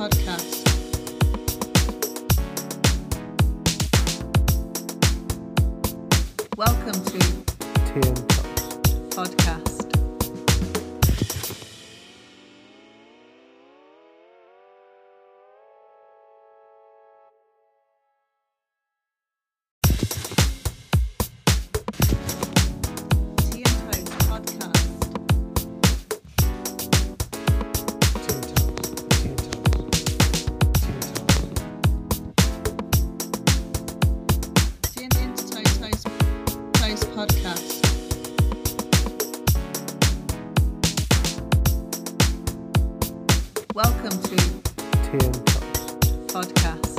podcast. Welcome to and Toast. podcast. podcast. Welcome to Team Talks Podcast.